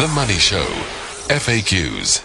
The Money Show. FAQs.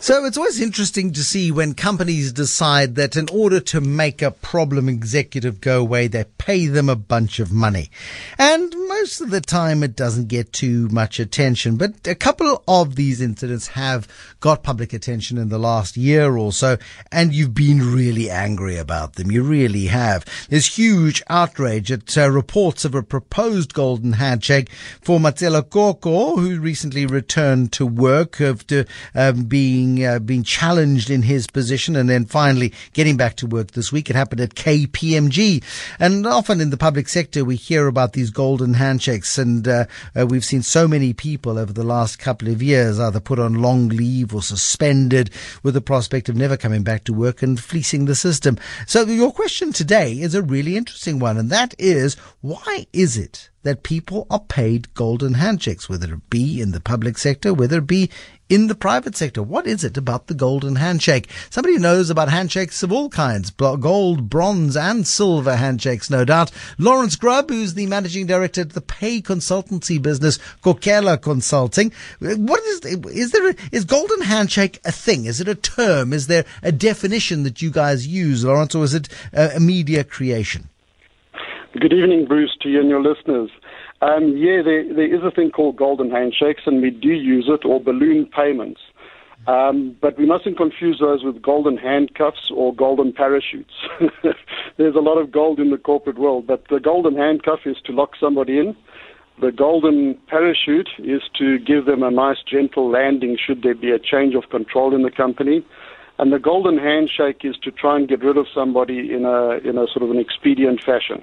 So it's always interesting to see when companies decide that in order to make a problem executive go away, they pay them a bunch of money. And most of the time it doesn't get too much attention. But a couple of these incidents have got public attention in the last year or so, and you've been really angry about them. You really have. There's huge outrage at uh, reports of a proposed golden handshake for Matshela Koko, who recently returned to work after um, being uh, being challenged in his position, and then finally getting back to work this week. It happened at KPMG, and often in the public sector we hear about these golden handshakes, and uh, uh, we've seen so many people over the last couple of years either put on long leave or suspended with the prospect of never coming back to work and fleecing the system. So your question today is a really interesting one, and that is why is it that people are paid golden handshakes, whether it be in the public sector, whether it be in the private sector. What is it about the golden handshake? Somebody knows about handshakes of all kinds, gold, bronze, and silver handshakes, no doubt. Laurence Grubb, who's the managing director at the pay consultancy business, Khokhela Consulting. What is, is there, a, is golden handshake a thing? Is it a term? Is there a definition that you guys use, Lawrence, or is it a media creation? Good evening, Bruce, to you and your listeners. Um, yeah, there, there is a thing called golden handshakes, and we do use it, or balloon payments. Um, but we mustn't confuse those with golden handcuffs or golden parachutes. There's a lot of gold in the corporate world, but the golden handcuff is to lock somebody in. The golden parachute is to give them a nice, gentle landing should there be a change of control in the company. And the golden handshake is to try and get rid of somebody in a, in a sort of an expedient fashion.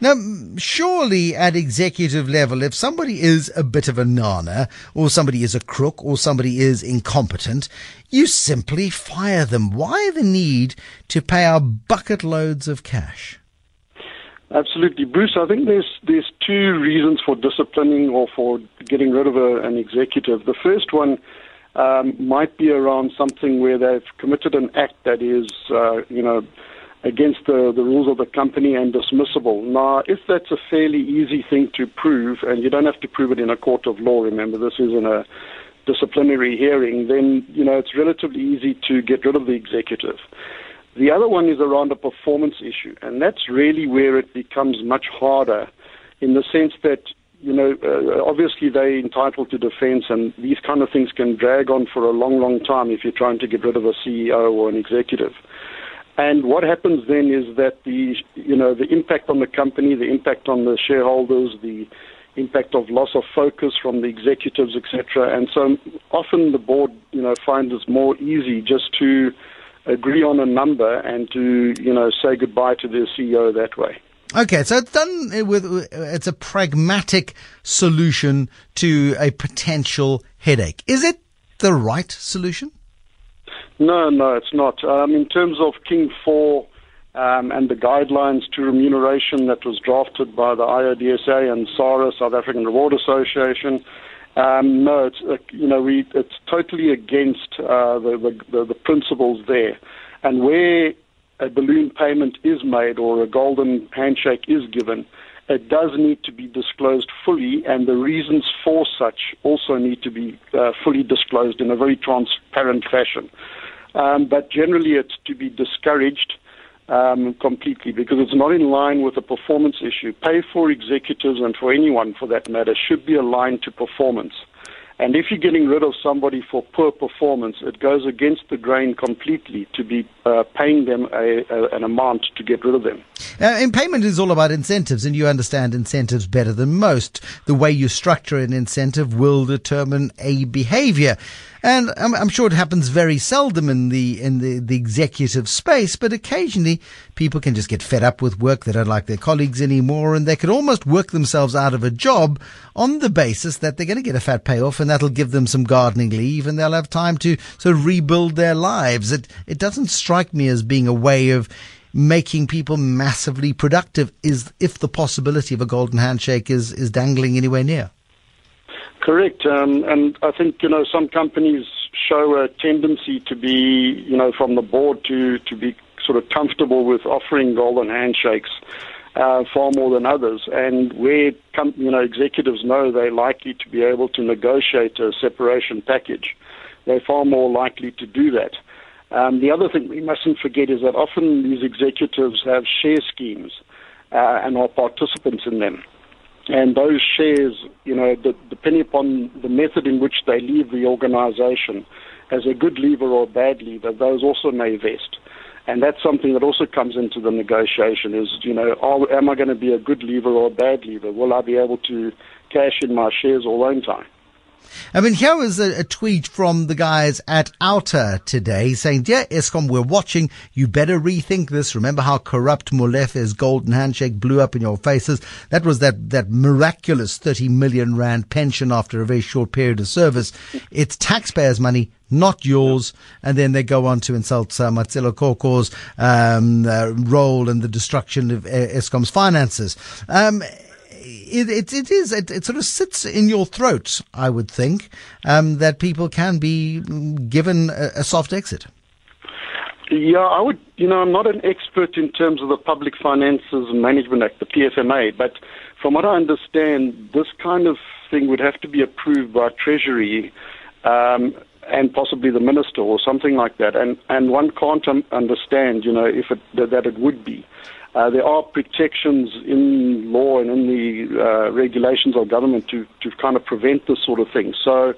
Now, surely at executive level, if somebody is a bit of a nana, or somebody is a crook, or somebody is incompetent, you simply fire them. Why the need to pay our bucket loads of cash? Absolutely, Bruce. I think there's there's two reasons for disciplining or for getting rid of a, an executive. The first one um, might be around something where they've committed an act that is, uh, you know, against the, the rules of the company and dismissible. Now, if that's a fairly easy thing to prove, and you don't have to prove it in a court of law, remember, this isn't a disciplinary hearing, then, you know, it's relatively easy to get rid of the executive. The other one is around a performance issue, and that's really where it becomes much harder in the sense that, you know, uh, obviously they're entitled to defense, and these kind of things can drag on for a long, long time if you're trying to get rid of a CEO or an executive. And what happens then is that the you know the impact on the company, the impact on the shareholders, the impact of loss of focus from the executives, etc. And so often the board you know finds it more easy just to agree on a number and to you know say goodbye to their CEO that way. Okay, so it's done with it's a pragmatic solution to a potential headache. Is it the right solution? No, no, it's not. Um, in terms of King 4 um, and the guidelines to remuneration that was drafted by the IODSA and SARA, South African Reward Association, um, no, it's uh, you know we it's totally against uh, the, the, the principles there, and where a balloon payment is made or a golden handshake is given, it does need to be disclosed fully, and the reasons for such also need to be uh, fully disclosed in a very transparent fashion. Um, but generally, it's to be discouraged um, completely because it's not in line with a performance issue. Pay for executives and for anyone for that matter should be aligned to performance. And if you're getting rid of somebody for poor performance, it goes against the grain completely to be uh, paying them a, a, an amount to get rid of them. Uh, and payment is all about incentives, and you understand incentives better than most. The way you structure an incentive will determine a behavior. And I'm, I'm, sure it happens very seldom in the in the, the executive space, but occasionally people can just get fed up with work. They don't like their colleagues anymore, and they can almost work themselves out of a job on the basis that they're going to get a fat payoff, and that'll give them some gardening leave, and they'll have time to sort of rebuild their lives. It it doesn't strike me as being a way of making people massively productive is if the possibility of a golden handshake is, is dangling anywhere near. Correct, um, and I think you know some companies show a tendency to be, you know, from the board to to be sort of comfortable with offering golden handshakes. uh, far more than others. And where com- you know executives know they're likely to be able to negotiate a separation package, they're far more likely to do that. Um, the other thing we mustn't forget is that often these executives have share schemes uh, and are participants in them. And those shares, you know, depending upon the method in which they leave the organization, as a good leaver or a bad leaver, those also may vest. And that's something that also comes into the negotiation is, you know, are, am I going to be a good leaver or a bad leaver? Will I be able to cash in my shares all own time? I mean, here was a, a, tweet from the guys at OUTA today saying, Dear Eskom, we're watching. You better rethink this. Remember how corrupt Molefe's golden handshake blew up in your faces? That was that, that miraculous 30 million rand pension after a very short period of service. It's taxpayers' money, not yours. And then they go on to insult uh, Matshela Koko's um, uh, role in the destruction of uh, Eskom's finances. Um, it, it, it is, it, it, sort of sits in your throat, I would think, um, that people can be given a, a soft exit. Yeah, I would, you know, I'm not an expert in terms of the Public Finances Management Act, the PFMA, but from what I understand, this kind of thing would have to be approved by Treasury um, and possibly the minister or something like that. And, and one can't understand, you know, if it, that it would be. Uh, there are protections in law and in the uh, regulations of government to, to kind of prevent this sort of thing. So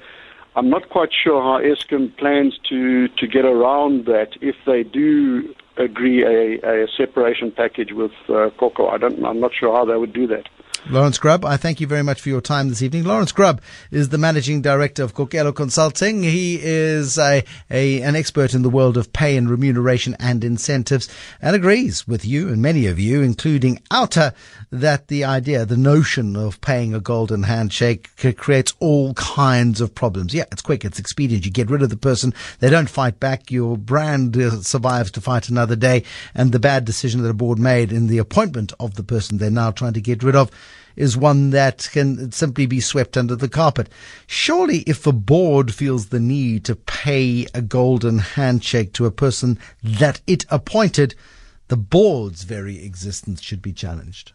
I'm not quite sure how Eskom plans to, to get around that if they do agree a, a separation package with uh, Koko. I don't, I'm not sure how they would do that. Laurence Grubb, I thank you very much for your time this evening. Laurence Grubb is the managing director of Khokhela Consulting. He is a, a, an expert in the world of pay and remuneration and incentives and agrees with you and many of you, including OUTA, that the idea, the notion of paying a golden handshake creates all kinds of problems. Yeah, it's quick, it's expedient. You get rid of the person. They don't fight back. Your brand uh, survives to fight another day. And the bad decision that a board made in the appointment of the person they're now trying to get rid of is one that can simply be swept under the carpet. Surely, if the board feels the need to pay a golden handshake to a person that it appointed, the board's very existence should be challenged.